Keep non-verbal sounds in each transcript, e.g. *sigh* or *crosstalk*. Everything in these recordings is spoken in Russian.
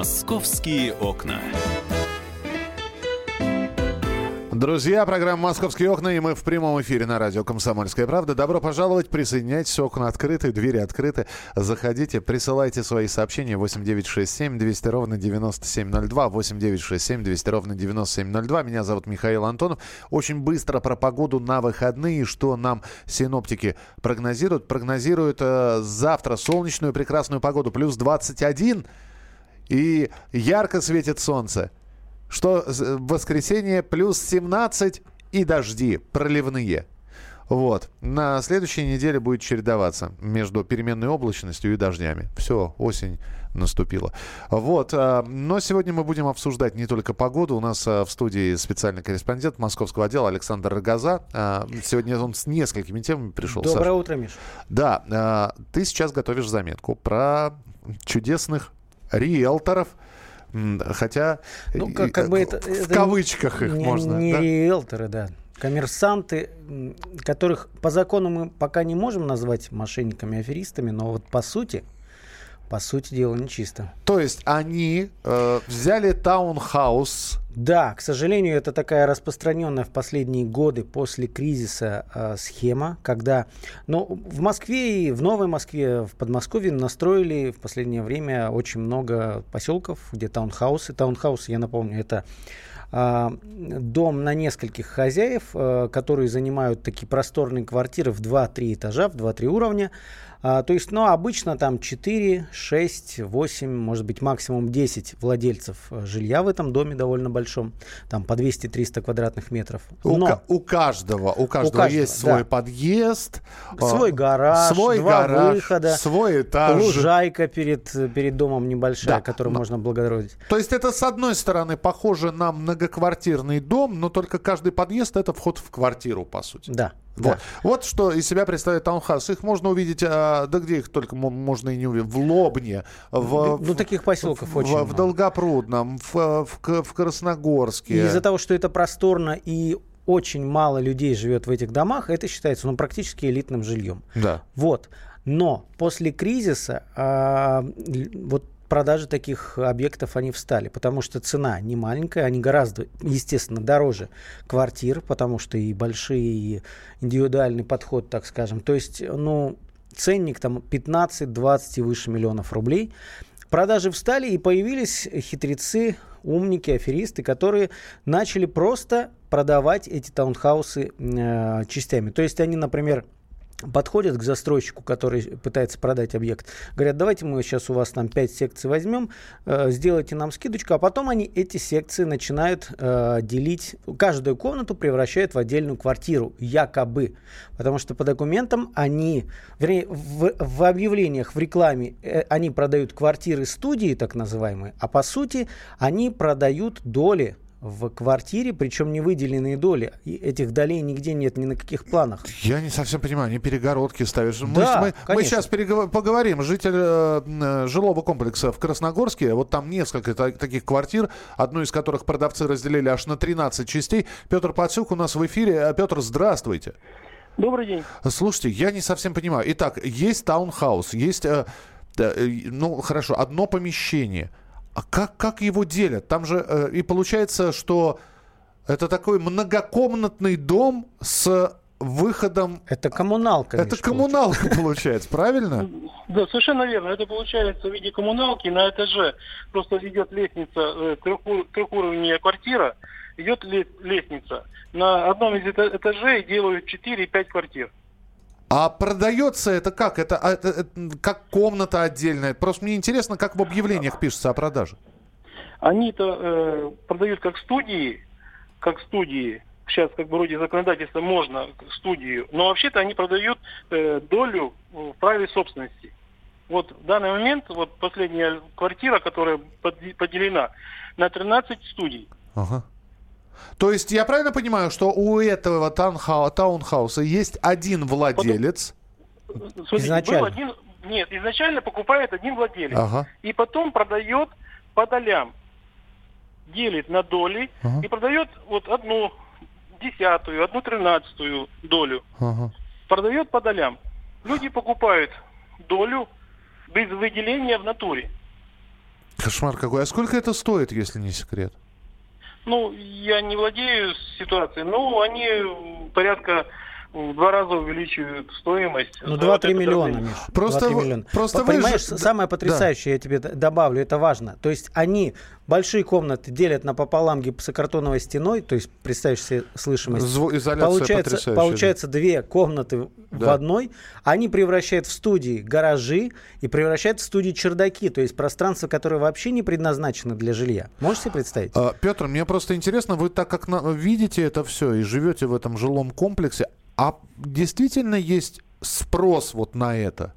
Московские окна. Друзья, программа «Московские окна», и мы в прямом эфире на радио «Комсомольская правда». Добро пожаловать, присоединяйтесь, окна открыты, двери открыты. Заходите, присылайте свои сообщения 8967 200 ровно 9702, 8967 200 ровно 9702. Меня зовут Михаил Антонов. Очень быстро про погоду на выходные, что нам синоптики прогнозируют. Прогнозируют э, завтра солнечную прекрасную погоду, плюс 21, и ярко светит солнце что в воскресенье плюс 17 и дожди проливные. Вот. На следующей неделе будет чередоваться между переменной облачностью и дождями. Все, осень наступила. Вот. А, но сегодня мы будем обсуждать не только погоду. У нас а, в студии специальный корреспондент московского отдела Александр Рогоза. А, сегодня он с несколькими темами пришел. Доброе Саша. утро, Миш. Да. Ты сейчас готовишь заметку про чудесных риэлторов – Хотя ну, как, как бы это, в это кавычках их не, можно. Не да? риэлторы, да. Коммерсанты, которых по закону мы пока не можем назвать мошенниками, аферистами, но вот по сути по сути дела, нечисто. То есть они э, взяли таунхаус. Да, к сожалению, это такая распространенная в последние годы после кризиса э, схема, когда, ну, в Москве и в Новой Москве, в Подмосковье настроили в последнее время очень много поселков, где таунхаусы. Таунхаусы, я напомню, это э, дом на нескольких хозяев, э, которые занимают такие просторные квартиры в 2-3 этажа, в 2-3 уровня. А, то есть, ну, обычно там 4, 6, 8, может быть, максимум 10 владельцев э, жилья в этом доме довольно большом. Там по 200-300 квадратных метров. Но, у, у каждого, у каждого, у каждого есть да. свой подъезд, свой гараж, свой два гараж, выхода, свой этаж. Лужайка перед, перед домом небольшая, да, которую но, можно облагородить. То есть это, с одной стороны, похоже на многоквартирный дом, но только каждый подъезд это вход в квартиру, по сути. Да. Вот. Вот что из себя представляет таунхаус. Их можно увидеть, а, да где их только можно и не увидеть, в Лобне, в, ну, таких поселков в, очень в, в Долгопрудном, в, в, в Красногорске. Из-за того, что это просторно и очень мало людей живет в этих домах, это считается ну, практически элитным жильем. Да. Вот. Но после кризиса а, вот продажи таких объектов они встали, потому что цена не маленькая, они гораздо, естественно, дороже квартир, потому что и большие, и индивидуальный подход, так скажем. То есть, ну, ценник там 15, 20 и выше миллионов рублей. Продажи встали, и появились хитрецы, умники, аферисты, которые начали просто продавать эти таунхаусы э, частями. То есть они, например, подходят к застройщику, который пытается продать объект, говорят, давайте мы сейчас у вас там 5 секций возьмем, э, сделайте нам скидочку, а потом они эти секции начинают э, делить, каждую комнату превращают в отдельную квартиру, якобы, потому что по документам они, вернее, в, в объявлениях, в рекламе э, они продают квартиры студии, так называемые, а по сути они продают доли в квартире, причем не выделенные доли. И этих долей нигде нет ни на каких планах. Я не совсем понимаю, они перегородки ставишь. Да, мы, мы, мы сейчас переговор, поговорим. Житель э, э, жилого комплекса в Красногорске, вот там несколько та- таких квартир, одну из которых продавцы разделили аж на 13 частей. Петр Пацюк у нас в эфире. Э, Петр, здравствуйте. Добрый день. Слушайте, я не совсем понимаю. Итак, есть таунхаус, есть, э, э, ну хорошо, одно помещение – а как, как его делят? Там же э, и получается, что это такой многокомнатный дом с выходом... Это коммуналка. Это Миш, коммуналка получается, правильно? Да, совершенно верно. Это получается в виде коммуналки на этаже. Просто идет лестница, э, трехуровневая квартира, идет лестница. На одном из этажей делают 4-5 квартир. А продается это как? Это, это, это как комната отдельная? Просто мне интересно, как в объявлениях пишется о продаже. Они-то э, продают как студии, как студии. Сейчас как бы вроде законодательства можно студию, но вообще-то они продают э, долю в праве собственности. Вот в данный момент, вот последняя квартира, которая поделена на 13 студий. Ага. То есть я правильно понимаю, что у этого таунхау- таунхауса есть один владелец? Смотрите, изначально. Был один, нет, изначально покупает один владелец. Ага. И потом продает по долям. Делит на доли ага. и продает вот одну десятую, одну тринадцатую долю. Ага. Продает по долям. Люди покупают долю без выделения в натуре. Кошмар какой. А сколько это стоит, если не секрет? Ну, я не владею ситуацией, но они порядка в два раза увеличивают стоимость. Ну, 2-3 миллиона, Миш. Просто, миллиона. просто Понимаешь, же... самое потрясающее, да. я тебе добавлю, это важно. То есть они большие комнаты делят напополам гипсокартоновой стеной, то есть представишь себе слышимость. Зву- получается, получается да. две комнаты да. в одной. Они превращают в студии гаражи и превращают в студии чердаки, то есть пространство, которое вообще не предназначено для жилья. Можете себе представить? А, Петр, мне просто интересно, вы так как на- видите это все и живете в этом жилом комплексе, а действительно есть спрос вот на это?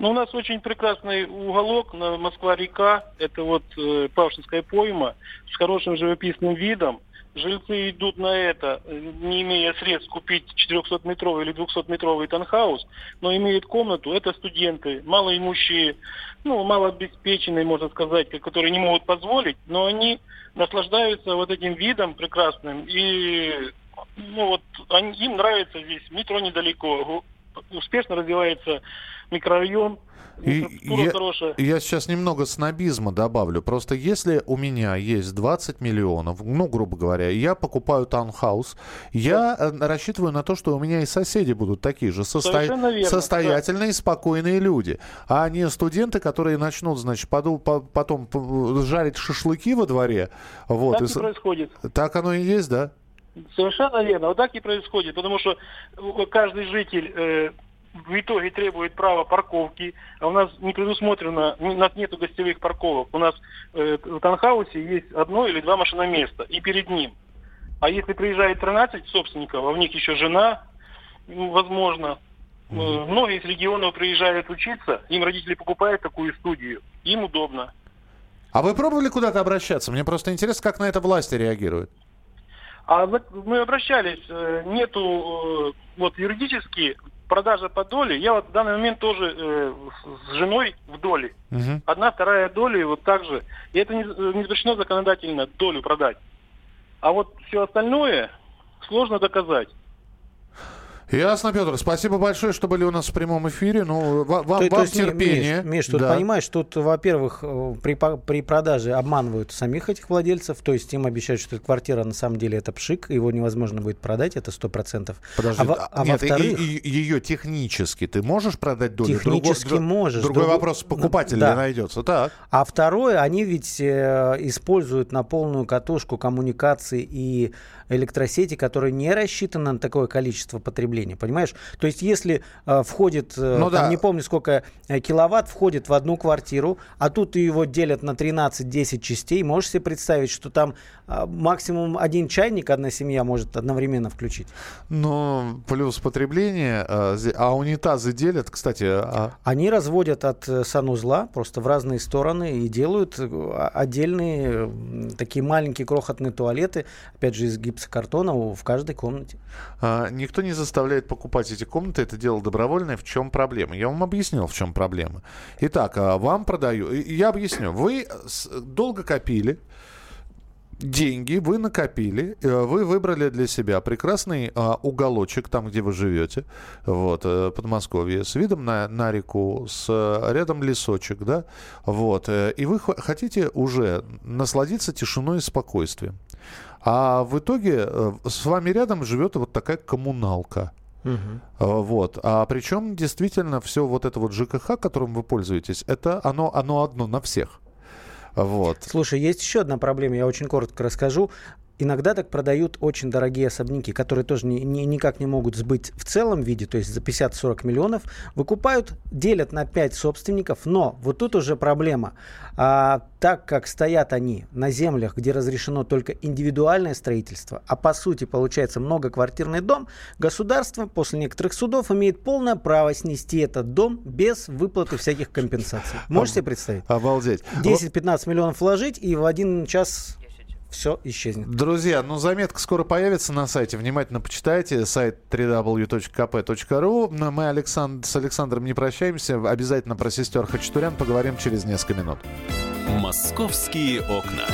Ну, у нас очень прекрасный уголок на Москва-река. Это вот э, Павшинская пойма с хорошим живописным видом. Жильцы идут на это, не имея средств купить 400-метровый или 200-метровый танхаус, но имеют комнату. Это студенты, малоимущие, ну, малообеспеченные, можно сказать, которые не могут позволить, но они наслаждаются вот этим видом прекрасным и ну вот они, им нравится здесь, метро недалеко, успешно развивается микрорайон, и я, хорошая. я сейчас немного снобизма добавлю. Просто если у меня есть 20 миллионов, ну, грубо говоря, я покупаю таунхаус, я да. Э, рассчитываю на то, что у меня и соседи будут такие же состо... верно, состоятельные, да. спокойные люди. А не студенты, которые начнут, значит, поду... потом жарить шашлыки во дворе. Вот, так и происходит. Так оно и есть, да? Совершенно верно. Вот так и происходит. Потому что каждый житель э, в итоге требует права парковки, а у нас не предусмотрено, у нас нет гостевых парковок. У нас э, в Танхаусе есть одно или два машиноместа, и перед ним. А если приезжает 13 собственников, а в них еще жена, ну, возможно, mm-hmm. многие из регионов приезжают учиться, им родители покупают такую студию, им удобно. А вы пробовали куда-то обращаться? Мне просто интересно, как на это власти реагируют. А мы обращались, э, нету э, вот юридически продажа по доле. Я вот в данный момент тоже э, с женой в доле. Угу. Одна, вторая доля, вот так же. И это не, не запрещено законодательно долю продать. А вот все остальное сложно доказать. Ясно, Петр. Спасибо большое, что были у нас в прямом эфире. Ну, вам, то, вам то терпение. Миш, Миш тут да. понимаешь, тут, во-первых, э, при, при продаже обманывают самих этих владельцев, то есть им обещают, что эта квартира на самом деле это пшик, его невозможно будет продать, это сто процентов. Подожди, а, а нет, во-вторых... И, и, ее технически ты можешь продать долю? Технически Другой, можешь. Другой друг... вопрос, покупатель да. ли найдется. Так. А второе, они ведь э, используют на полную катушку коммуникации и электросети, которые не рассчитаны на такое количество потребления, понимаешь? То есть если э, входит, э, ну, там, да. не помню сколько э, киловатт, входит в одну квартиру, а тут его делят на 13-10 частей, можешь себе представить, что там э, максимум один чайник одна семья может одновременно включить? Ну, плюс потребление, э, а унитазы делят, кстати... А... Они разводят от э, санузла просто в разные стороны и делают э, отдельные такие маленькие крохотные туалеты, опять же, из гип гипсокартона в каждой комнате. А, никто не заставляет покупать эти комнаты, это дело добровольное. В чем проблема? Я вам объяснил, в чем проблема. Итак, а, вам продаю, я объясню. Вы долго копили, деньги вы накопили, э, вы выбрали для себя прекрасный а, уголочек там, где вы живете, вот, э, Подмосковье, с видом на, на реку, с рядом лесочек, да, вот, э, и вы хотите уже насладиться тишиной и спокойствием. А в итоге э, с вами рядом живет вот такая коммуналка. Угу. Вот. А причем действительно все вот это вот ЖКХ, которым вы пользуетесь, это оно, оно одно на всех. Вот. Слушай, есть еще одна проблема, я очень коротко расскажу. Иногда так продают очень дорогие особняки, которые тоже ни, ни, никак не могут сбыть в целом виде, то есть за 50-40 миллионов. Выкупают, делят на 5 собственников, но вот тут уже проблема. А, так как стоят они на землях, где разрешено только индивидуальное строительство, а по сути получается многоквартирный дом, государство после некоторых судов имеет полное право снести этот дом без выплаты всяких компенсаций. Можете себе представить? Обалдеть. 10-15 миллионов вложить и в один час все исчезнет. Друзья, ну заметка скоро появится на сайте. Внимательно почитайте. Сайт www.kp.ru. Мы Александр, с Александром не прощаемся. Обязательно про сестер Хачатурян поговорим через несколько минут. Московские окна.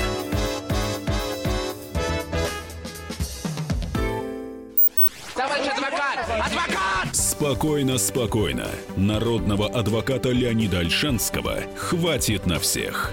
Товарищ адвокат! Адвокат! Спокойно, спокойно. Народного адвоката Леонида Альшанского хватит на всех.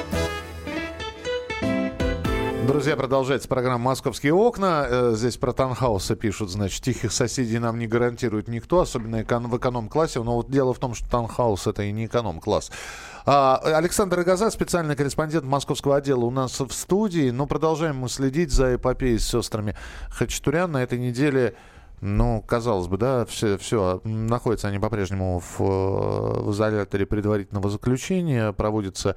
Друзья, продолжается программа «Московские окна». Э, Здесь про таунхаусы пишут, значит, тихих соседей нам не гарантирует никто, особенно в эконом-классе. Но вот дело в том, что таунхаус это и не эконом-класс. А, Александр Игаза, специальный корреспондент московского отдела у нас в студии. Но продолжаем мы следить за эпопеей с сестрами Хачатурян. На этой неделе ну, казалось бы, да, все, все находятся они по-прежнему в, в изоляторе предварительного заключения, проводятся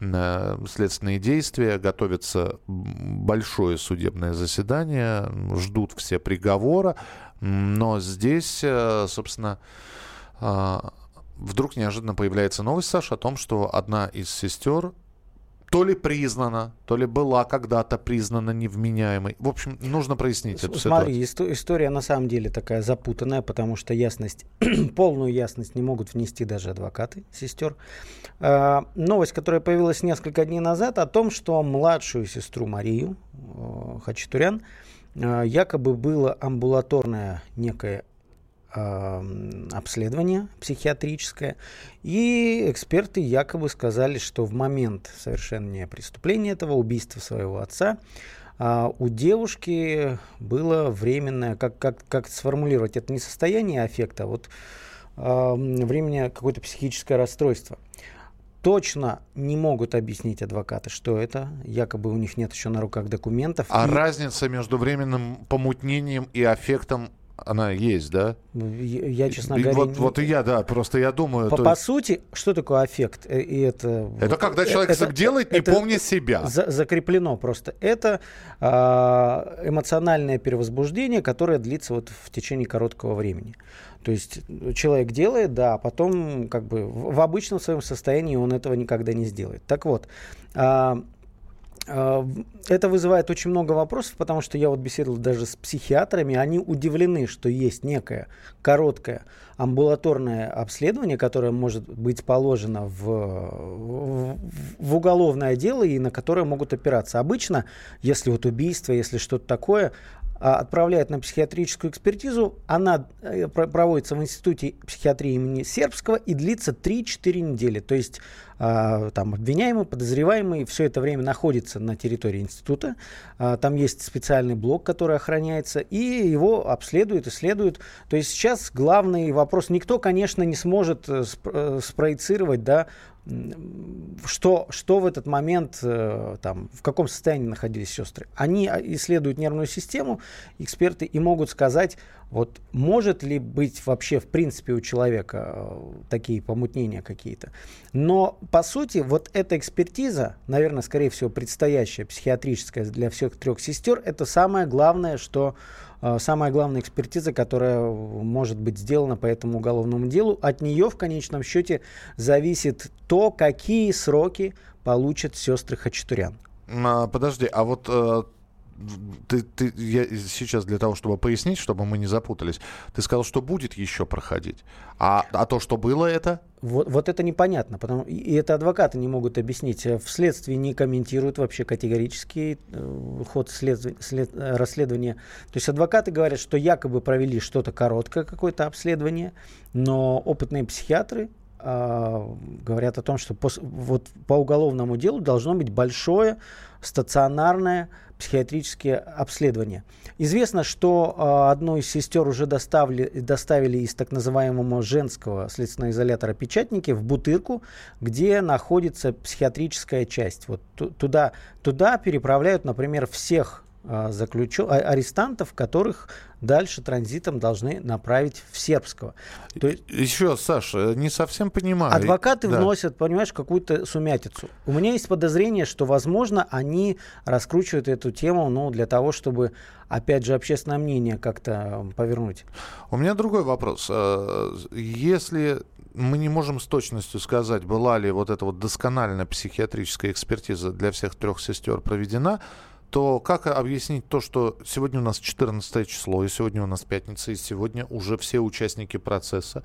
э, следственные действия, готовится большое судебное заседание, ждут все приговора, но здесь, э, собственно, э, вдруг неожиданно появляется новость, Саша, о том, что одна из сестер то ли признана, то ли была когда-то признана невменяемой. В общем, нужно прояснить эту Смотри, ситуацию. исто- история на самом деле такая запутанная, потому что ясность, *clears throat* полную ясность не могут внести даже адвокаты сестер. А, новость, которая появилась несколько дней назад, о том, что младшую сестру Марию э, Хачатурян э, якобы было амбулаторное некое а, м, обследование психиатрическое, и эксперты якобы сказали, что в момент совершения преступления этого, убийства своего отца, а, у девушки было временное, как, как, как сформулировать, это не состояние аффекта, а вот м, временное какое-то психическое расстройство. Точно не могут объяснить адвокаты, что это. Якобы у них нет еще на руках документов. А И- разница между временным помутнением и аффектом, она есть, да? Я, я, честно говоря, вот, не- вот и я, да, просто я думаю... По, то по сути, что такое аффект? Э, И это, это вот, когда э, человек это- делает, не это помня себя. за- закреплено просто. Это а, эмоциональное перевозбуждение, которое длится вот в течение короткого времени. То есть человек делает, да, а потом как бы в, в обычном своем состоянии он этого никогда не сделает. Так вот, а, Это вызывает очень много вопросов, потому что я вот беседовал даже с психиатрами, они удивлены, что есть некое короткое амбулаторное обследование, которое может быть положено в, в, в уголовное дело и на которое могут опираться. Обычно, если вот убийство, если что-то такое, отправляют на психиатрическую экспертизу. Она э, про- проводится в Институте психиатрии имени Сербского и длится 3-4 недели. То есть а, там обвиняемый, подозреваемый все это время находится на территории института. А, Там есть специальный блок, который охраняется, и его обследуют, исследуют. То есть сейчас главный вопрос, никто, конечно, не сможет э, э, спроецировать, да, что, что в этот момент, э, там, в каком состоянии находились сестры. Они а, исследуют нервную систему, эксперты, и могут сказать, вот может ли быть вообще в принципе у человека э, такие помутнения какие-то. Но по сути вот эта экспертиза, наверное, скорее всего предстоящая психиатрическая для всех трех сестер, это самое главное, что самая главная экспертиза, которая может быть сделана по этому уголовному делу. От нее в конечном счете зависит то, какие сроки получат сестры Хачатурян. А, подожди, а вот э, ты, ты, я сейчас для того, чтобы пояснить, чтобы мы не запутались, ты сказал, что будет еще проходить. А, а то, что было, это? Вот, вот это непонятно, потому и это адвокаты не могут объяснить. Э, Вследствии не комментируют вообще категорически э, ход следствия- след- э, расследования. То есть адвокаты говорят, что якобы провели что-то короткое, какое-то обследование, но опытные психиатры говорят о том, что пос- вот по уголовному делу должно быть большое стационарное психиатрические обследования. Известно, что а, одну из сестер уже доставили, доставили из так называемого женского следственного изолятора Печатники в Бутырку, где находится психиатрическая часть. Вот ту- туда, туда переправляют, например, всех а, заключен- а- арестантов, которых дальше транзитом должны направить в Сербского. То есть Еще, Саша, не совсем понимаю. Адвокаты Да. вносят, понимаешь, какую-то сумятицу. У меня есть подозрение, что, возможно, они раскручивают эту тему, ну, для того, чтобы, опять же, общественное мнение как-то э, повернуть. У меня другой вопрос. Э, Если мы не можем с точностью сказать, была ли вот эта вот доскональная психиатрическая экспертиза для всех трех сестер проведена, то как объяснить то, что сегодня у нас 14 число, и сегодня у нас пятница, и сегодня уже все участники процесса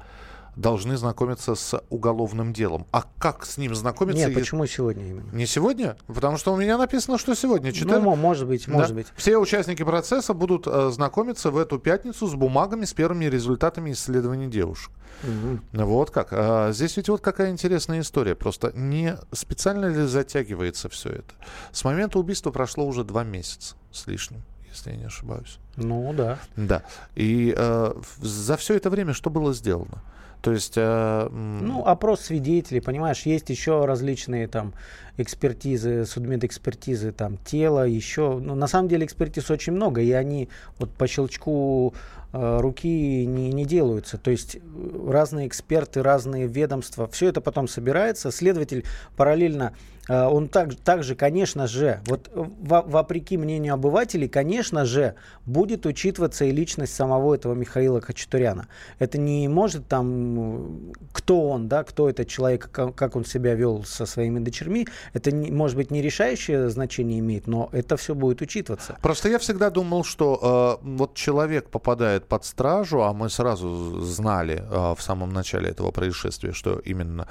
должны знакомиться с уголовным делом. А как с ним знакомиться? Нет, если- почему сегодня именно? Не сегодня? Потому что у меня написано, что сегодня. Ну, мо- может быть, Да. может быть. Все участники процесса будут э, знакомиться в эту пятницу с бумагами с первыми результатами исследований девушек. Мгм. Вот как. А, здесь ведь вот какая интересная история. Просто не специально ли затягивается все это? С момента убийства прошло уже два месяца с лишним, если я не ошибаюсь. Ну да. Да. И э, за все это время что было сделано? То есть... э, Ну, опрос свидетелей, понимаешь, есть еще различные там экспертизы, судмедэкспертизы, там, тела, еще, ну, на самом деле экспертиз очень много, и они вот по щелчку э, руки не, не делаются. То есть э, разные эксперты, разные ведомства, все это потом собирается. Следователь параллельно, он так, также, конечно же, вот э, во- вопреки мнению обывателей, конечно же, будет учитываться и личность самого этого Михаила Хачатуряна. Это не может там, э, кто он, да, кто этот человек, как он себя вел со своими дочерьми, это, не, может быть, не решающее значение имеет, но это все будет учитываться. Просто я всегда думал, что э, вот человек попадает под стражу, а мы сразу знали э, в самом начале этого происшествия, что именно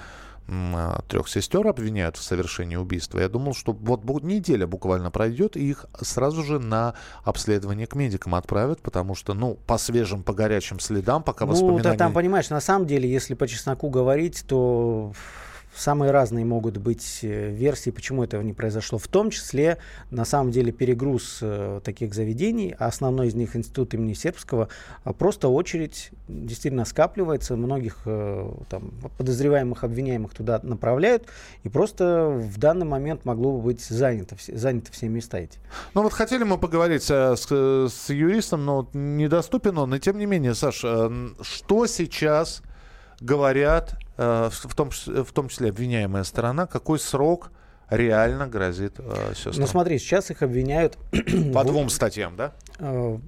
трех сестер обвиняют в совершении убийства. Я думал, что вот неделя буквально пройдет, и их сразу же на обследование к медикам отправят, потому что, ну, по свежим, по горячим следам, пока Ну, воспоминания... да, там, понимаешь, на самом деле, если по чесноку говорить, то самые разные могут быть э, версии, почему этого не произошло. В том числе, на самом деле, перегруз э, таких заведений, а основной из них институт имени Сербского, а просто очередь действительно скапливается, многих э, там, подозреваемых, обвиняемых туда направляют, и просто в данный момент могло бы быть занято, все- заняты все места эти. Ну вот хотели мы поговорить с, с юристом, но недоступен он. И тем не менее, Саш, н- что сейчас говорят, э, в, том, в том числе обвиняемая сторона, какой срок реально грозит э, сестрам? Ну смотри, сейчас их обвиняют *clears throat* По двум статьям, да? Э,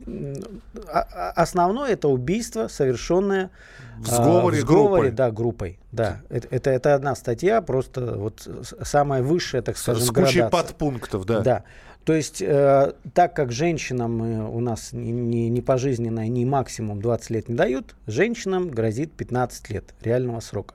а- а- Основное это убийство, совершенное В сговоре в сговоре, группой. да, группой. Да, это, это, это одна статья, просто вот самая высшая, так скажем, С кучей градация. подпунктов, да. Да. То есть, э, так как женщинам э, у нас не, не, не пожизненное, не максимум 20 лет не дают, женщинам грозит 15 лет реального срока.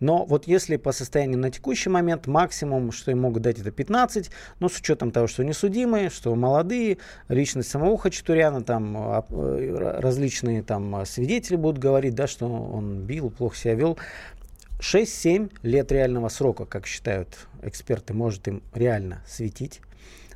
Но вот если по состоянию на текущий момент максимум, что им могут дать, это 15, но с учетом того, что не судимые, что молодые, личность самого Хачатуряна, там э, различные там свидетели будут говорить, да, что он бил, плохо себя вел, 6-7 лет реального срока, как считают эксперты, может им реально светить.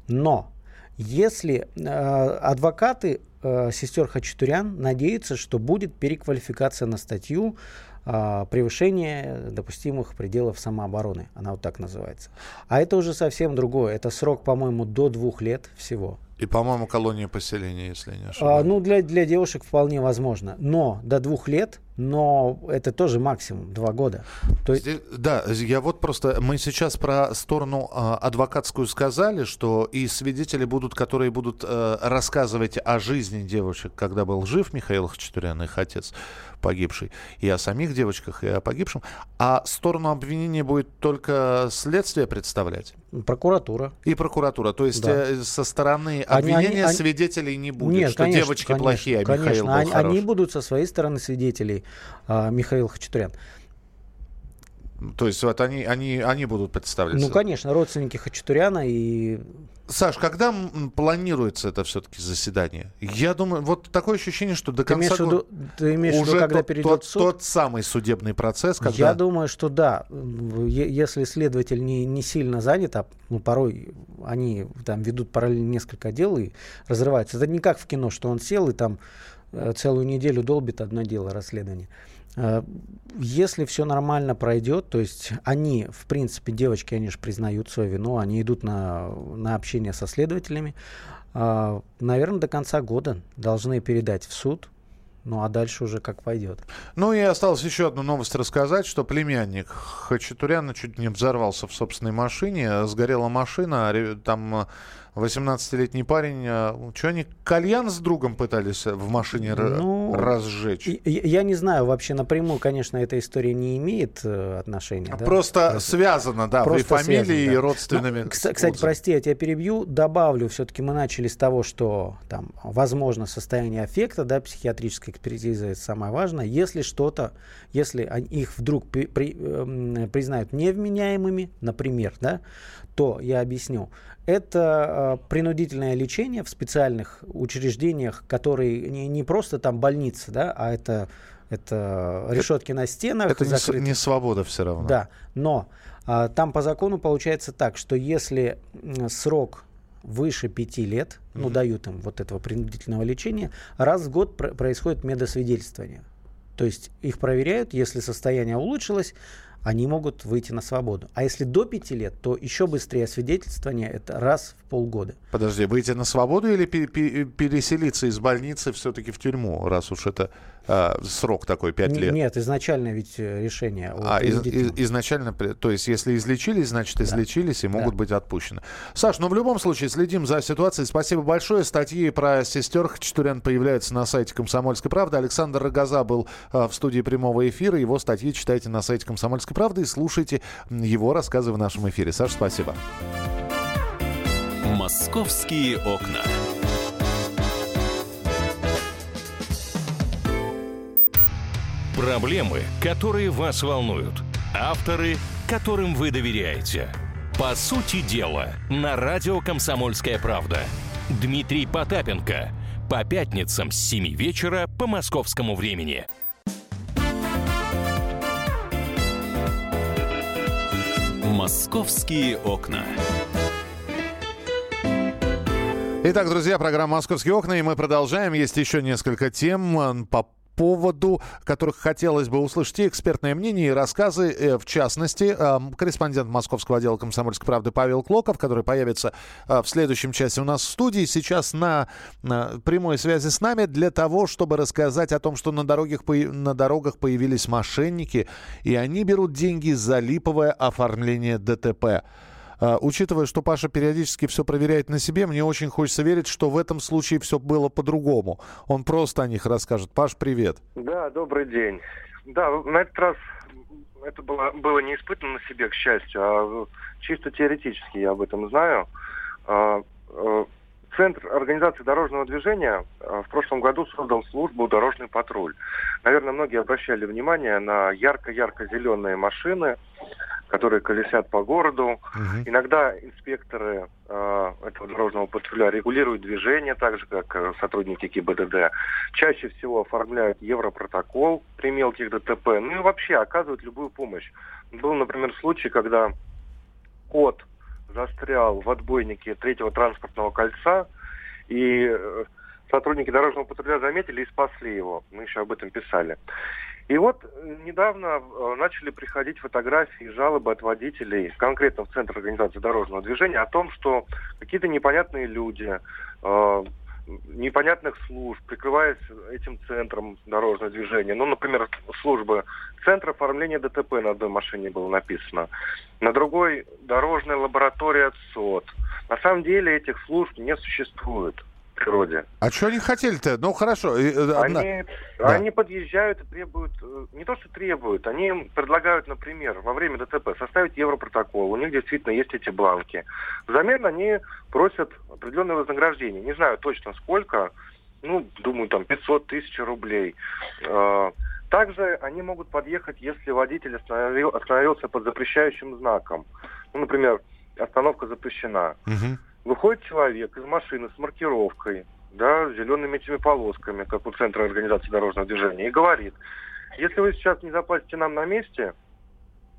Но если э, адвокаты э, сестер Хачатурян надеются, что будет переквалификация на статью э, превышение допустимых пределов самообороны, она вот так называется. А это уже совсем другое. Это срок, по-моему, до двух лет всего. И, по-моему, колония поселения, если я не А, ошибаюсь. ну, для, для девушек вполне возможно. Но до двух лет, но это тоже максимум, два года. То есть, Здесь- да, я вот просто, мы сейчас про сторону а, адвокатскую сказали, что и свидетели будут, которые будут э, рассказывать о жизни девочек, когда был жив Михаил Хачатурян, их отец погибший, и о самих девочках, и о погибшем, а сторону обвинения будет только следствие представлять прокуратура. и прокуратура, то есть Да. э, со стороны обвинения они- они- свидетелей не будет, Нет, что конечно, девочки конечно, плохие, а Михаил конечно. был они, хорош. они будут со своей стороны свидетелей, Михаил Хачатурян. То есть вот они, они, они будут представляться. Ну, конечно, родственники Хачатуряна и Саш, когда планируется это все-таки заседание? Я думаю, вот такое ощущение, что до ты конца имеешь года ты имеешь уже когда тот, перейдет тот, суд? тот самый судебный процесс, когда... Я думаю, что да. Если следователь не, не сильно занят, а ну, порой они там ведут параллельно несколько дел и разрываются. Это не как в кино, что он сел и там целую неделю долбит одно дело расследование. Э, Если все нормально пройдет, то есть они, в принципе, девочки, они же признают свою вину, они идут на, на общение со следователями, наверное, до конца года должны передать в суд, ну а дальше уже как пойдет. Ну и осталось еще одну новость рассказать, что племянник Хачатуряна чуть не взорвался в собственной машине, сгорела машина, ре- там 18-летний парень, а, что они, кальян с другом пытались в машине ну, разжечь? Я не знаю, вообще напрямую, конечно, эта история не имеет э, отношения. Просто да? связано, да, Просто и фамилией, связано, да. и родственными. Ну, кстати, прости, я тебя перебью, добавлю, все-таки мы начали с того, что там, возможно, состояние аффекта, да, психиатрическая экспертиза, это самое важное. Если что-то, если их вдруг при, при, э, признают невменяемыми, например, да, то, я объясню, это э, принудительное лечение в специальных учреждениях, которые не, не просто там больницы, да, а это, это решетки на стенах. Это не, не свобода все равно. Да, но э, там по закону получается так, что если срок выше пяти лет, mm-hmm. ну, дают им вот этого принудительного лечения, раз в год пр- происходит медосвидетельствование. То есть их проверяют, если состояние улучшилось, они могут выйти на свободу. А если до пяти лет, то еще быстрее свидетельствование это раз в полгода. Подожди, выйти на свободу или переселиться из больницы все-таки в тюрьму, раз уж это а, срок такой 5 лет? Нет, изначально ведь э, решение. А, из, из, изначально, то есть если излечились, значит излечились да. и могут да. быть отпущены. Саш, ну в любом случае следим за ситуацией. Спасибо большое. Статьи про сестер Хачатурян появляются на сайте «Комсомольской правды». Александр Рогоза был а, в студии прямого эфира. Его статьи читайте на сайте «Комсомольской правды» и слушайте его рассказы в нашем эфире. Саш, спасибо. «Московские окна». Проблемы, которые вас волнуют. Авторы, которым вы доверяете. По сути дела, на радио «Комсомольская правда». Дмитрий Потапенко. По пятницам с 7 вечера по московскому времени. «Московские окна». Итак, друзья, программа «Московские окна», и мы продолжаем. Есть еще несколько тем по поводу которых хотелось бы услышать и экспертное мнение, и рассказы. Э, в частности, эм, корреспондент московского отдела «Комсомольской правды» Павел Клоков, который появится э, в следующем часе у нас в студии, сейчас на прямой связи с нами для того, чтобы рассказать о том, что на, дорогах, на дорогах появились мошенники, и они берут деньги за липовое оформление ДТП. А, учитывая, что Паша периодически все проверяет на себе, мне очень хочется верить, что в этом случае все было по-другому. Он просто о них расскажет. Паш, привет. Да, добрый день. Да, на этот раз это было, было не испытано на себе, к счастью, а чисто теоретически я об этом знаю. А, а, Центр организации дорожного движения в прошлом году создал службу «Дорожный патруль». Наверное, многие обращали внимание на ярко-ярко-зеленые машины, которые колесят по городу. Угу. Иногда инспекторы э, этого дорожного патруля регулируют движение, так же, как э, сотрудники ГИБДД. Чаще всего оформляют европротокол при мелких ДТП. Ну и вообще оказывают любую помощь. Был, например, случай, когда кот застрял в отбойнике третьего транспортного кольца, и э, сотрудники дорожного патруля заметили и спасли его. Мы еще об этом писали. И вот э, недавно э, начали приходить фотографии и жалобы от водителей, конкретно в Центр организации дорожного движения, о том, что какие-то непонятные люди, непонятных служб, прикрываясь этим центром дорожного движения, ну, например, службы Центра оформления ДТП на одной машине было написано, на другой дорожная лаборатория СОД. На самом деле этих служб не существует природе. А что они хотели-то? Ну хорошо. Э, они, да. они подъезжают и требуют, э, не то что требуют, они предлагают, например, во время ДТП составить европротокол. У них действительно есть эти бланки. Взамен они просят определенное вознаграждение. Не знаю точно сколько, ну, думаю, там 500 тысяч рублей. Э, также они могут подъехать, если водитель остановил, остановился под запрещающим знаком. Ну, например, остановка запрещена. Угу. Выходит человек из машины с маркировкой, да, с зелеными этими полосками, как у Центра организации дорожного движения, и говорит, если вы сейчас не заплатите нам на месте,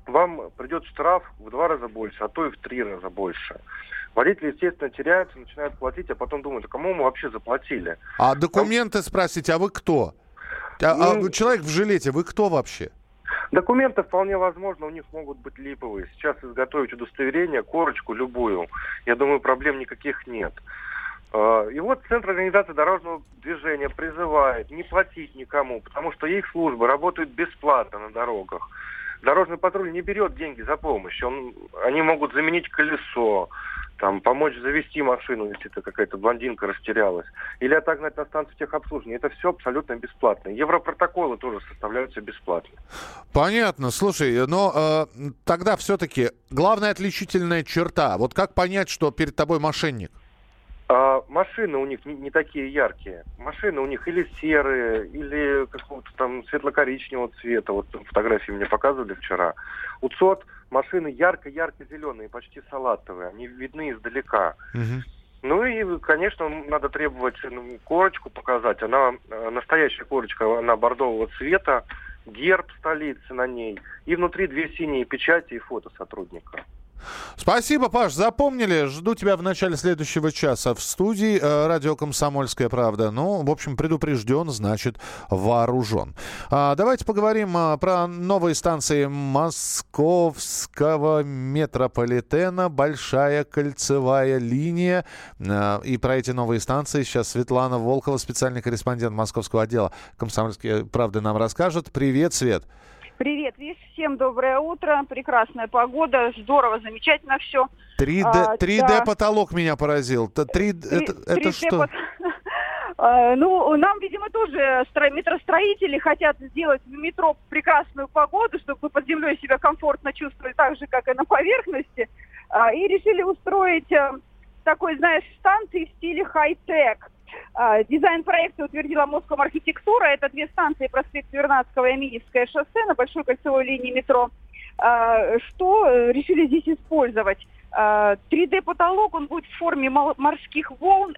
вам придет штраф в два раза больше, а то и в три раза больше. Водители, естественно, теряются, начинают платить, а потом думают, а кому мы вообще заплатили? А документы Там... спросить, а вы кто? А, а ну... а человек в жилете, вы кто вообще? Документы вполне возможно, у них могут быть липовые. Сейчас изготовить удостоверение, корочку любую, я думаю, проблем никаких нет. А, и вот Центр организации дорожного движения призывает не платить никому, потому что их службы работают бесплатно на дорогах. Дорожный патруль не берет деньги за помощь. Он, они могут заменить колесо, там помочь завести машину, если это какая-то блондинка растерялась, или отогнать на станцию техобслуживания. Это все абсолютно бесплатно. Европротоколы тоже составляются бесплатно. Понятно. Слушай, но э, тогда все-таки главная отличительная черта. Вот как понять, что перед тобой мошенник? А машины у них не, не такие яркие. Машины у них или серые, или какого-то там светло-коричневого цвета. Вот фотографии мне показывали вчера. У ЦОД машины ярко-ярко-зеленые, почти салатовые. Они видны издалека. Ну и, конечно, надо требовать ну, корочку показать. Она э, настоящая корочка, она бордового цвета, герб столицы на ней. И внутри две синие печати и фото сотрудника. Спасибо, Паш, запомнили. Жду тебя в начале следующего часа в студии э, радио «Комсомольская правда». Ну, в общем, предупрежден, значит, вооружен. А, давайте поговорим а, про новые станции московского метрополитена. Большая кольцевая линия. А, и про эти новые станции сейчас Светлана Волкова, специальный корреспондент московского отдела «Комсомольской правды» нам расскажет. Привет, Свет. Привет, Виш, всем доброе утро, прекрасная погода, здорово, замечательно все. 3D, А, 3D да. потолок меня поразил. Т- 3, это, это что? *laughs* Ну, нам, видимо, тоже стро- метростроители хотят сделать в метро прекрасную погоду, чтобы вы под землей себя комфортно чувствовали так же, как и на поверхности. А, И решили устроить э, такой, знаешь, станции в стиле хай-тек. А, Дизайн проекта утвердила Моском архитектура. Это две станции проспект Вернадского и Аминевское шоссе на большой кольцевой линии метро. А, Что э, решили здесь использовать? А, 3D-потолок, он будет в форме морских волн,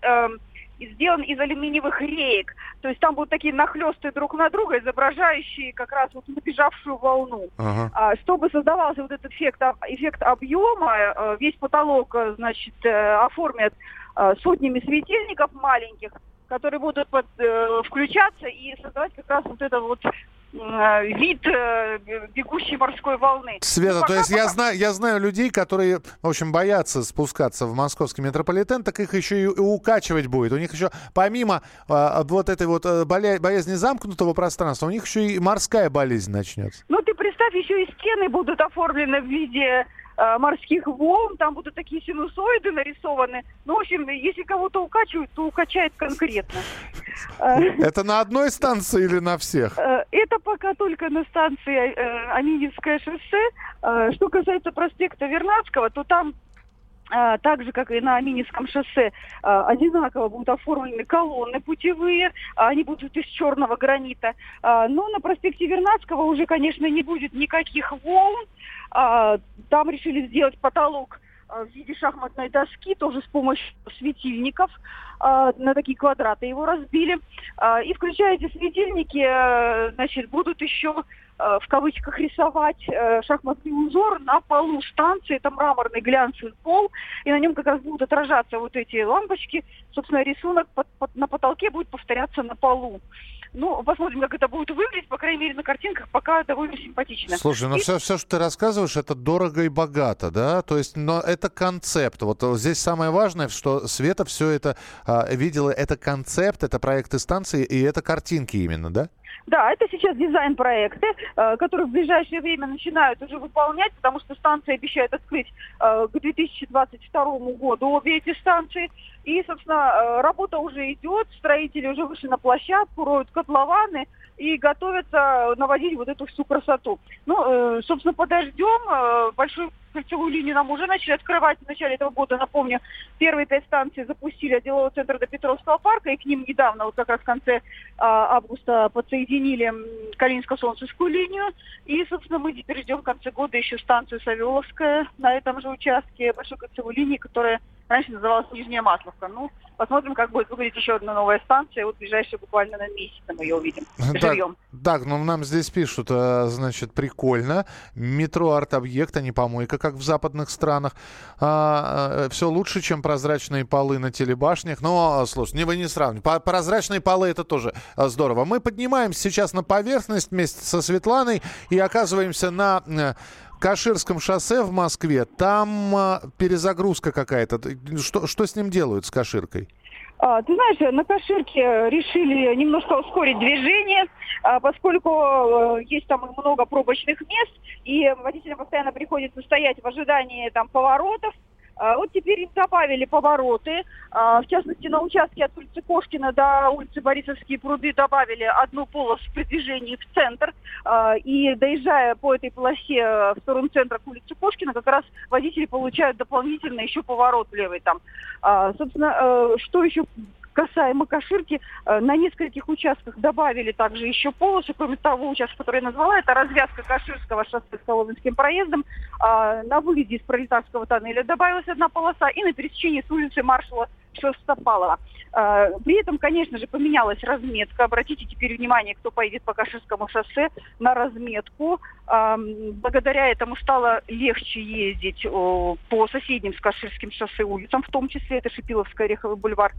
и сделан из алюминиевых реек. То есть там будут такие нахлесты друг на друга, изображающие как раз вот набежавшую волну. Ага. А, чтобы создавался вот этот эффект, эффект объема, э, весь потолок, э, значит, э, оформят э, сотнями светильников маленьких, которые будут под- э, включаться и создавать как раз вот это вот э, вид э, бе- бегущей морской волны. Света, Ну, то пока- есть я пока- знаю, я знаю людей, которые, в общем, боятся спускаться в московский метрополитен, так их еще и укачивать будет. У них еще, помимо а, вот этой вот боля- боязни замкнутого пространства, у них еще и морская болезнь начнется. Ну, ты представь, еще и стены будут оформлены в виде э, морских волн, там будут такие синусоиды нарисованы. Ну, в общем, если кого-то укачивают, то укачает конкретно. Э, Это на одной станции или на всех? Э, Это пока только на станции э, Аминевское шоссе. Э, Что касается проспекта Вернадского, то там э, так же, как и на Аминевском шоссе, э, одинаково будут оформлены колонны путевые, а они будут из черного гранита. А, Но на проспекте Вернадского уже, конечно, не будет никаких волн. А, Там решили сделать потолок в виде шахматной доски, тоже с помощью светильников. А, На такие квадраты его разбили. А, И включая эти светильники, значит, будут еще в кавычках рисовать э, шахматный узор на полу станции. Это мраморный глянцевый пол, и на нем как раз будут отражаться вот эти лампочки. Собственно, рисунок под- под- на потолке будет повторяться на полу. Ну, посмотрим, как это будет выглядеть. По крайней мере, на картинках пока довольно симпатично. Слушай, ну И- все, все, что ты рассказываешь, это дорого и богато, да? То есть, но это концепт. Вот э, здесь самое важное, что Света все это а, видела, это концепт, это проекты станции, и это картинки именно, да? Да, это сейчас дизайн-проекты, э, которые в ближайшее время начинают уже выполнять, потому что станции обещают открыть э, к 2022 году обе эти станции. И, собственно, э, работа уже идет, строители уже вышли на площадку, роют котлованы и готовятся наводить вот эту всю красоту. Ну, собственно, подождем. Большую кольцевую линию нам уже начали открывать в начале этого года. Напомню, первые пять станций запустили от делового центра до Петровского парка, и к ним недавно, вот как раз в конце а, августа, подсоединили Калининско-Солнцевскую линию. И, собственно, мы теперь ждем в конце года еще станцию Савеловская на этом же участке большой кольцевой линии, которая раньше называлась Нижняя Масловка. Ну, посмотрим, как будет выглядеть еще одна новая станция. Вот ближайшие буквально на месяц мы ее увидим. Так, Живьем. так, ну нам здесь пишут, э, значит, прикольно. Метро арт-объект, а не помойка, как в западных странах. все лучше, чем прозрачные полы на телебашнях. Но, слушай, не вы не сравнивайте. По- Прозрачные полы это тоже э, здорово. Мы поднимаемся сейчас на поверхность вместе со Светланой и оказываемся на э, Каширском шоссе в Москве. Там э, перезагрузка какая-то. Что, что с ним делают, с Каширкой? А, Ты знаешь, на Каширке решили немножко ускорить движение, а, поскольку есть там много пробочных мест, и водителям постоянно приходится стоять в ожидании там поворотов, А, Вот теперь им добавили повороты. А, В частности, на участке от улицы Кошкина до улицы Борисовские пруды добавили одну полосу при движении в центр. А, И доезжая по этой полосе э, в сторону центра к улице Кошкина, как раз водители получают дополнительно еще поворот левый там. А, Собственно, э, что еще касаемо Каширки, э, на нескольких участках добавили также еще полосы, кроме того участка, который я назвала, это развязка Каширского шоссе с Соломенским проездом. А, На выезде из Пролетарского тоннеля добавилась одна полоса, и на пересечении с улицы маршала Шерстопалова. А, При этом, конечно же, поменялась разметка. Обратите теперь внимание, кто поедет по Каширскому шоссе, на разметку. А, Благодаря этому стало легче ездить по соседним с Каширским шоссе улицам, в том числе это Шипиловская, Ореховый бульвар.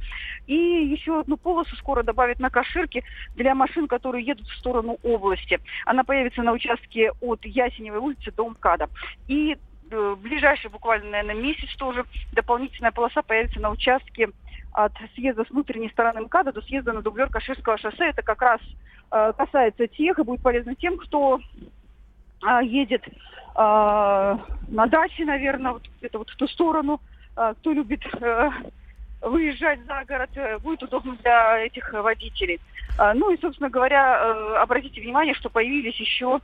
И еще одну полосу скоро добавят на Каширке для машин, которые едут в сторону области. Она появится на участке от Ясеневой улицы до МКАДа. И ближайший буквально, наверное, месяц тоже дополнительная полоса появится на участке от съезда с внутренней стороны МКАДа до съезда на дублер Каширского шоссе. Это как раз э, касается тех и будет полезно тем, кто а, едет на даче, наверное, вот где-то вот в ту сторону, кто любит э, выезжать за город, э, будет удобно для этих водителей. Ну и, собственно говоря, э, обратите внимание, что появились еще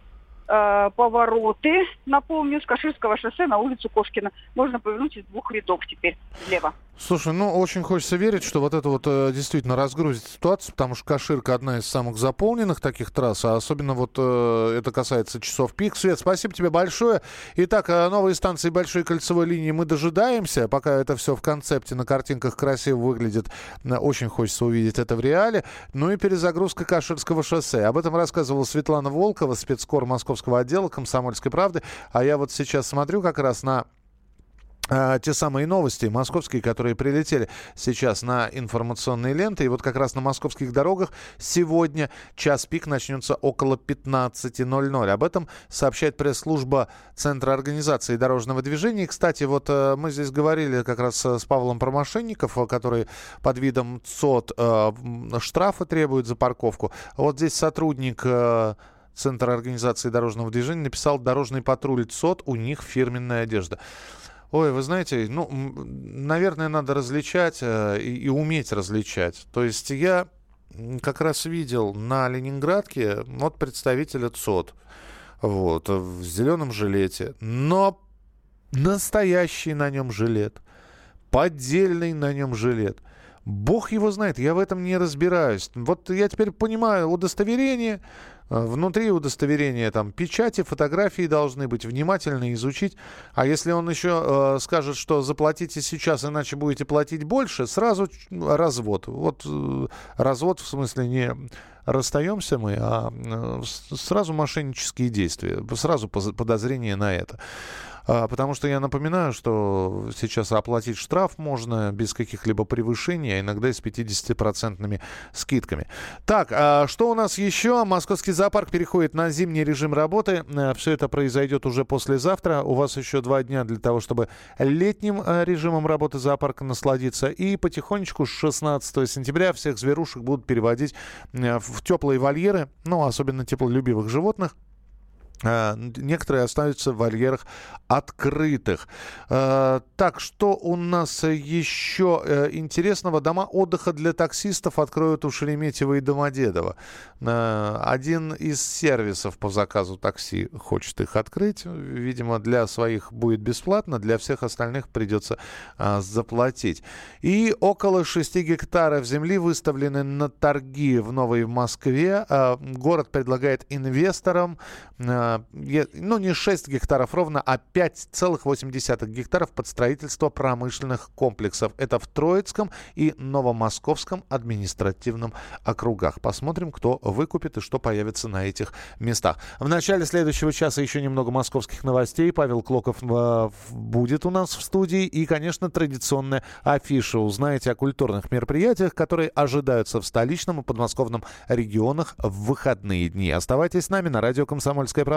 э, повороты, напомню, с Каширского шоссе на улицу Кошкина. Можно повернуть из двух рядов теперь влево. Слушай, ну очень хочется верить, что вот это вот э, действительно разгрузит ситуацию, потому что Каширка одна из самых заполненных таких трасс, а особенно вот э, это касается часов пик. Свет, спасибо тебе большое. Итак, э, новые станции большой кольцевой линии мы дожидаемся, пока это все в концепте на картинках красиво выглядит. Очень хочется увидеть это в реале. Ну и перезагрузка Каширского шоссе. Об этом рассказывала Светлана Волкова, спецкор московского отдела «Комсомольской правды». А я вот сейчас смотрю как раз на а, те самые новости московские, которые прилетели сейчас на информационные ленты. И вот как раз на московских дорогах сегодня час пик начнется около 15.00. Об этом сообщает пресс-служба Центра организации дорожного движения. И, кстати, вот э, мы здесь говорили как раз э, с Павлом про мошенников, э, который под видом ЦОД штрафы требует за парковку. Вот здесь сотрудник... Центра организации дорожного движения написал «Дорожный патруль ЦОД, у них фирменная одежда». Ой, вы знаете, ну, наверное, надо различать э, и, и уметь различать. То есть я как раз видел на Ленинградке вот представителя ЦОД, вот, в зеленом жилете, но настоящий на нем жилет, поддельный на нем жилет. Бог его знает, я в этом не разбираюсь. Вот я теперь понимаю, удостоверение, э, внутри удостоверения там печати, фотографии должны быть, внимательно изучить. А если он еще э, скажет, что заплатите сейчас, иначе будете платить больше, сразу ч- развод. Вот э, развод в смысле не расстаемся мы, а э, сразу мошеннические действия, сразу подозрение на это. А, Потому что я напоминаю, что сейчас оплатить штраф можно без каких-либо превышений, а иногда и с 50% скидками. Так, а что у нас еще? Московский зоопарк переходит на зимний режим работы. Все это произойдет уже послезавтра. У вас еще два дня для того, чтобы летним э, режимом работы зоопарка насладиться. И потихонечку с 16 сентября всех зверушек будут переводить э, в теплые вольеры, ну, особенно теплолюбивых животных. А, Некоторые остаются в вольерах открытых. А, Так, что у нас еще э, интересного? Дома отдыха для таксистов откроют у Шереметьево и Домодедово. А, Один из сервисов по заказу такси хочет их открыть. Видимо, для своих будет бесплатно, для всех остальных придется а, заплатить. И около 6 гектаров земли выставлены на торги в Новой Москве. Город предлагает инвесторам ну, не 6 гектаров ровно, а 5,8 гектаров под строительство промышленных комплексов. Это в Троицком и Новомосковском административном округах. Посмотрим, кто выкупит и что появится на этих местах. В начале следующего часа еще немного московских новостей. Павел Клоков э, будет у нас в студии. И, конечно, традиционная афиша. Узнаете о культурных мероприятиях, которые ожидаются в столичном и подмосковном регионах в выходные дни. Оставайтесь с нами на радио «Комсомольская правда».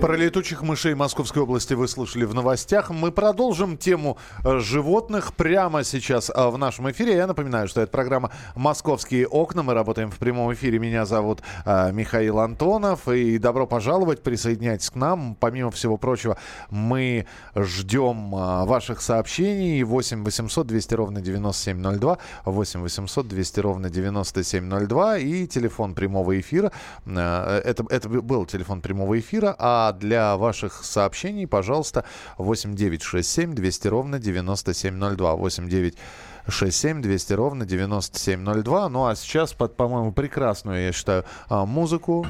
Про летучих мышей Московской области вы слышали в новостях. Мы продолжим тему э, животных прямо сейчас э, в нашем эфире. Я напоминаю, что это программа «Московские окна». Мы работаем в прямом эфире. Меня зовут э, Михаил Антонов. И добро пожаловать, присоединяйтесь к нам. Помимо всего прочего, мы ждем ваших сообщений. 8 800 200 ровно 9702. 8 800 200 ровно 9702. И телефон прямого эфира. Это, это был телефон прямого эфира. А для ваших сообщений, пожалуйста, 8967 200 ровно 9702. 8967 200 ровно 9702. Ну а сейчас под, по-моему, прекрасную, я считаю, а, музыку.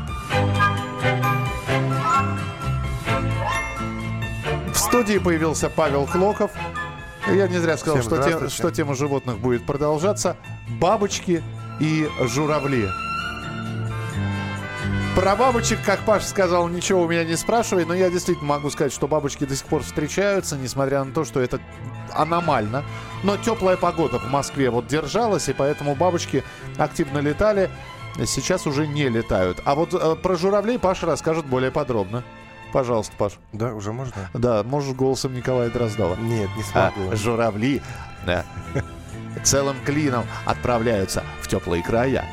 В студии появился Павел Клоков. Я не зря сказал, что, те, что тема животных будет продолжаться. Бабочки и журавли. Про бабочек, как Паша сказал, ничего у меня не спрашивай, но я действительно могу сказать, что бабочки до сих пор встречаются, несмотря на то, что это аномально. Но теплая погода в Москве вот держалась, и поэтому бабочки активно летали, сейчас уже не летают. А вот э, про журавлей Паша расскажет более подробно. Пожалуйста, Паш. Да, уже можно? Да, можешь голосом Николая Дроздова. Нет, не смогу. А, журавли да, *laughs* целым клином отправляются в теплые края.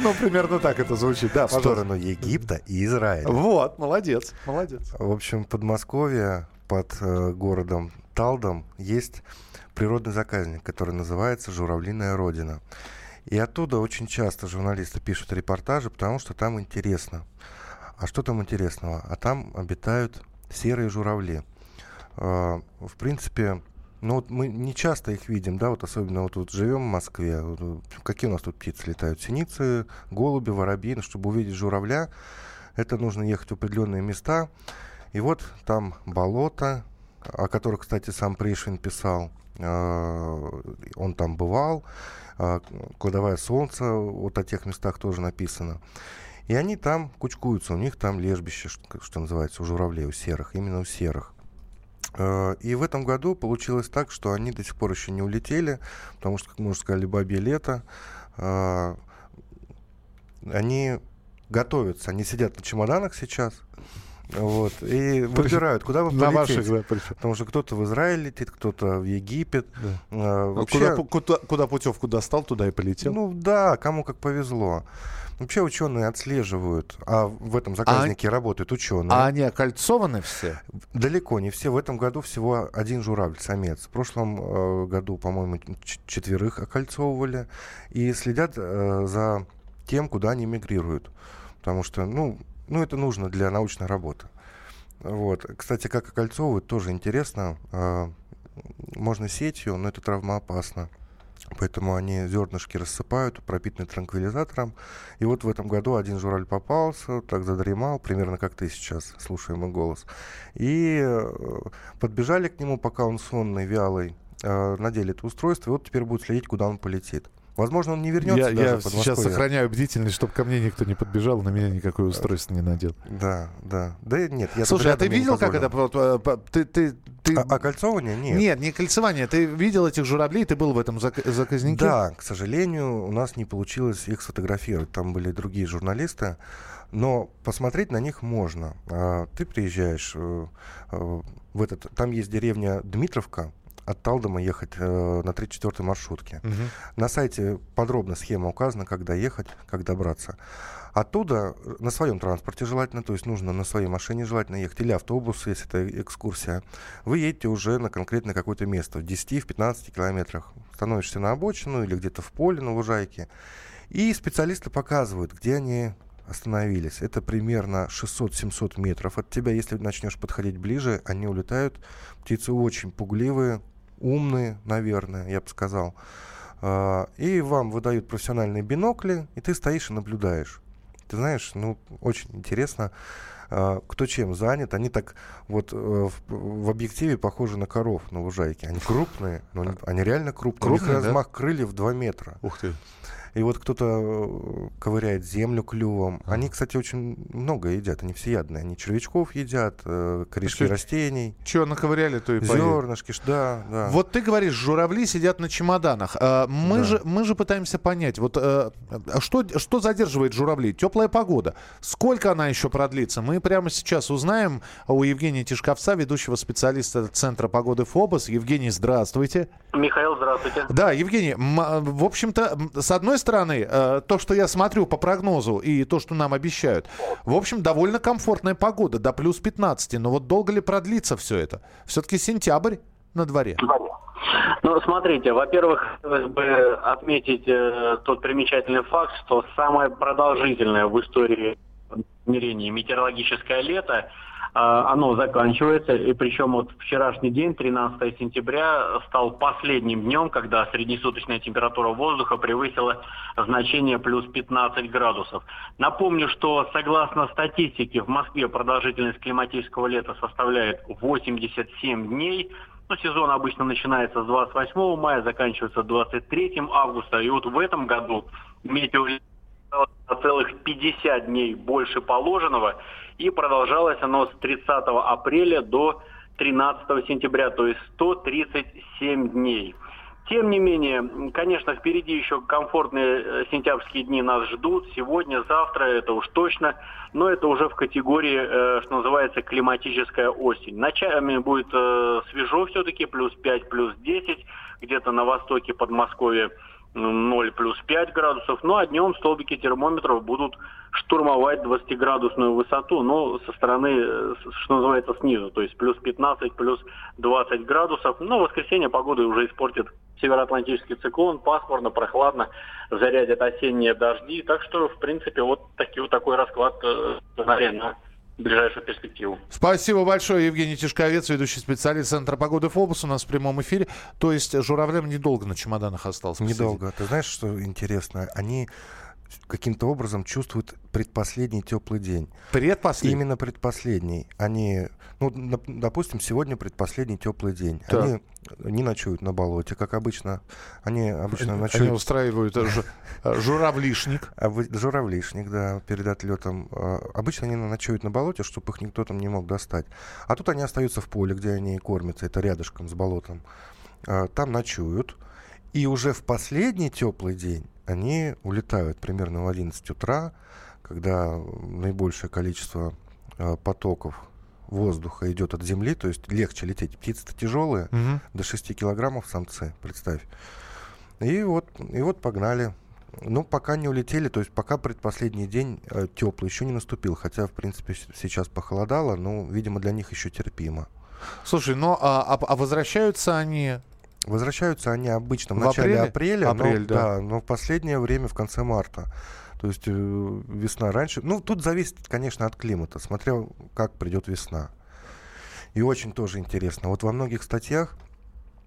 Ну, примерно так это звучит, да, В сторону Египта и Израиля. Вот, молодец, молодец. В общем, Подмосковье под э, городом Талдом есть природный заказник, который называется «Журавлиная родина». И оттуда очень часто журналисты пишут репортажи, потому что там интересно. А что там интересного? А там обитают серые журавли. Э, в принципе, ну вот мы не часто их видим, да, вот особенно вот тут живем в Москве. Вот, какие у нас тут птицы летают? Синицы, голуби, воробьи. Но чтобы увидеть журавля, это нужно ехать в определенные места. И вот там болото, о которых, кстати, сам Пришвин писал. Э, он там бывал. Э, кладовая солнца, вот о тех местах тоже написано. И они там кучкуются, у них там лежбище, что называется, у журавлей, у серых, именно у серых. Э, и в этом году получилось так, что они до сих пор еще не улетели, потому что, как мы уже сказали, бабье лето. Э, они готовятся, они сидят на чемоданах сейчас, вот, и выбирают, куда бы На полететь. ваших, да, Потому что кто-то в Израиль летит, кто-то в Египет. Да. Ну, вообще- Куда, куда, куда путевку достал, туда и полетел. ну да, кому как повезло. Вообще ученые отслеживают, а в этом заказнике работают ученые. а они окольцованы все? Далеко не все. В этом году всего один журавль, самец. В прошлом э, году, по-моему, четверых окольцовывали. И следят э, за тем, куда они мигрируют. Потому что, ну, ну, это нужно для научной работы. Вот. Кстати, как окольцовывают, тоже интересно. Э, можно сетью, но это травмоопасно. Поэтому они зернышки рассыпают, пропитанные транквилизатором. И вот в этом году один журавль попался, так задремал, примерно как ты сейчас, слушая мой голос. И э, подбежали к нему, пока он сонный, вялый, э, надели это устройство, и вот теперь будут следить, куда он полетит. Возможно, он не вернется Я, даже я сейчас сохраняю бдительность, чтобы ко мне никто не подбежал, на меня никакое устройство не надел. Да, да. Да нет, я Слушай, а ты видел, как это... э, Ты, ты, ты... А, окольцовывание? Нет. Нет, не кольцевание. Ты видел этих журавлей, ты был в этом зак- заказнике? Да, к сожалению, у нас не получилось их сфотографировать. Там были другие журналисты. Но посмотреть на них можно. А, Ты приезжаешь э, э, в этот... Там есть деревня Дмитровка. От Талдома ехать э, на 34-й маршрутке. Мгм. На сайте подробно схема указана, когда ехать, как добраться. Оттуда э, на своем транспорте желательно, то есть нужно на своей машине желательно ехать, или автобус, если это экскурсия. Вы едете уже на конкретное какое-то место, в 10-15 километрах. Становишься на обочину или где-то в поле, на лужайке. И специалисты показывают, где они остановились. Это примерно 600-700 метров от тебя. Если начнешь подходить ближе, они улетают. Птицы очень пугливые, умные, наверное, я бы сказал. А, И вам выдают профессиональные бинокли, и ты стоишь и наблюдаешь. Ты знаешь, ну, очень интересно, а, кто чем занят. Они так вот э, в, объективе похожи на коров на лужайке. Они крупные, но они, они реально крупные. Крупные, У них да? размах крыльев 2 метра. Ух ты. И вот кто-то э, ковыряет землю клювом. Они, кстати, очень много едят. Они всеядные. Они червячков едят, э, корешки Что- растений, Чего наковыряли, то и поели. зернышки. Да, да. Вот ты говоришь, журавли сидят на чемоданах. А, Мы, Да. же, мы же пытаемся понять, вот э, а что, что задерживает журавлей? Теплая погода. Сколько она еще продлится? Мы прямо сейчас узнаем у Евгения Тишковца, ведущего специалиста Центра погоды ФОБОС. Евгений, здравствуйте. Михаил, здравствуйте. Да, Евгений, а, в общем-то, с одной стороны, э, то, что я смотрю по прогнозу и то, что нам обещают, в общем, довольно комфортная погода, до плюс 15. Но вот долго ли продлится все это? Все-таки сентябрь на дворе. Ну, смотрите, во-первых, хотелось бы отметить э, тот примечательный факт, что самое продолжительное в истории измерений метеорологическое лето, оно заканчивается, и причем вот вчерашний день, 13 сентября, стал последним днем, когда среднесуточная температура воздуха превысила значение плюс 15 градусов. Напомню, что согласно статистике в Москве продолжительность климатического лета составляет 87 дней, ну, сезон обычно начинается с 28 мая, заканчивается 23 августа. И вот в этом году метеорит на целых 50 дней больше положенного. И продолжалось оно с 30 апреля до 13 сентября, то есть 137 дней. Тем не менее, конечно, впереди еще комфортные э, сентябрьские дни нас ждут. Сегодня, завтра, это уж точно. Но это уже в категории, э, что называется, климатическая осень. Ночами будет э, свежо все-таки, плюс 5, плюс 10. Где-то на востоке Подмосковья 0 плюс 5 градусов. Ну а днем столбики термометров будут штурмовать 20-градусную высоту, но со стороны, э, что называется, снизу. То есть плюс 15, плюс 20 градусов. Но в воскресенье погода уже испортит североатлантический циклон, пасмурно, прохладно, зарядят осенние дожди. Так что, в принципе, вот, таки, вот такой расклад э, сценария на ближайшую перспективу. Спасибо большое, Евгений Тишковец, ведущий специалист Центра погоды ФОБОС у нас в прямом эфире. То есть журавлям недолго на чемоданах осталось. посидеть. Недолго. Ты знаешь, что интересно? Они каким-то образом чувствуют предпоследний теплый день. Предпоследний? Именно предпоследний. Они, ну, допустим, сегодня предпоследний теплый день. Так. Они не ночуют на болоте, как обычно. Они обычно Они ночуют... устраивают э, жу- э, журавлишник. *laughs* А Журавлишник, да, перед отлетом. А, Обычно они ночуют на болоте, чтобы их никто там не мог достать. А тут они остаются в поле, где они кормятся, это рядышком с болотом. А, Там ночуют. И уже в последний теплый день они улетают примерно в 11 утра, когда наибольшее количество а, потоков воздуха идет от земли, то есть легче лететь. Птицы-то тяжелые, Мгм. до 6 килограммов самцы, представь. И вот, и вот погнали. Ну, пока не улетели, то есть пока предпоследний день теплый еще не наступил, хотя, в принципе, сейчас похолодало, но, видимо, для них еще терпимо. Слушай, ну а, а- а возвращаются они... Возвращаются они обычно в, В начале апреле? апреля, Апрель, но, да. но в последнее время в конце марта. То есть э, весна раньше. Ну, тут зависит, конечно, от климата, смотря как придет весна. И очень тоже интересно. Вот во многих статьях,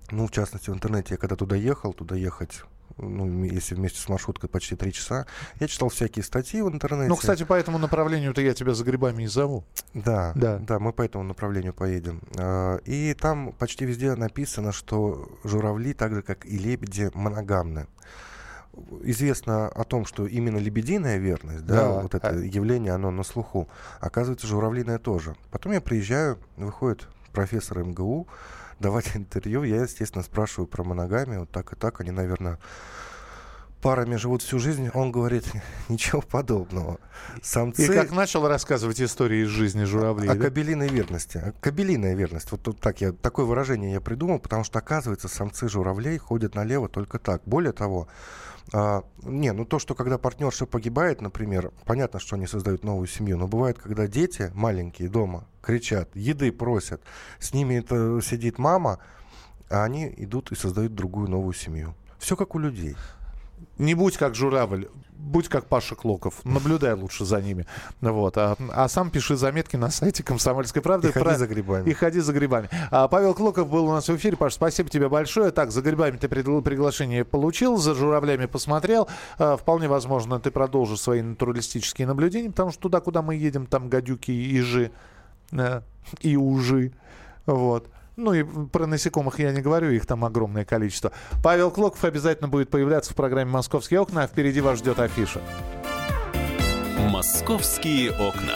ну, в частности, в интернете, я когда туда ехал, туда ехать, ну, если вместе с маршруткой почти три часа, я читал всякие статьи в интернете. Ну, кстати, по этому направлению-то я тебя за грибами и зову. Да, Да. да, мы по этому направлению поедем. А, И там почти везде написано, что журавли, так же как и лебеди, моногамны. Известно о том, что именно лебединая верность, да, Да. вот это А- явление, оно на слуху. Оказывается, журавлиная тоже. Потом я приезжаю, выходит профессор МГУ давать *laughs* интервью. Я, естественно, спрашиваю про моногамию. Вот так и так. Они, наверное, парами живут всю жизнь. Он говорит, *laughs* ничего подобного. Самцы... И как начал рассказывать истории из жизни журавлей. О да? кабелиной верности. О- Кабелиная верность. Вот тут так я, такое выражение я придумал, потому что, оказывается, самцы журавлей ходят налево только так. Более того, а, не, ну то, что когда партнерша погибает, например, понятно, что они создают новую семью, но бывает, когда дети маленькие дома кричат, еды просят, с ними это сидит мама, а они идут и создают другую новую семью. Все как у людей. Не будь как журавль, будь как Паша Клоков, наблюдай лучше за ними. Вот. А, а сам пиши заметки на сайте «Комсомольской правды». И ходи за грибами. И ходи за грибами. А, Павел Клоков был у нас в эфире. Паш, спасибо тебе большое. Так, за грибами ты пригла- приглашение получил, за журавлями посмотрел. А, вполне возможно, ты продолжишь свои натуралистические наблюдения, потому что туда, куда мы едем, там гадюки и ежи. э, и ужи. Вот. Ну и про насекомых я не говорю, их там огромное количество. Павел Клоков обязательно будет появляться в программе «Московские окна», а впереди вас ждет афиша. «Московские окна».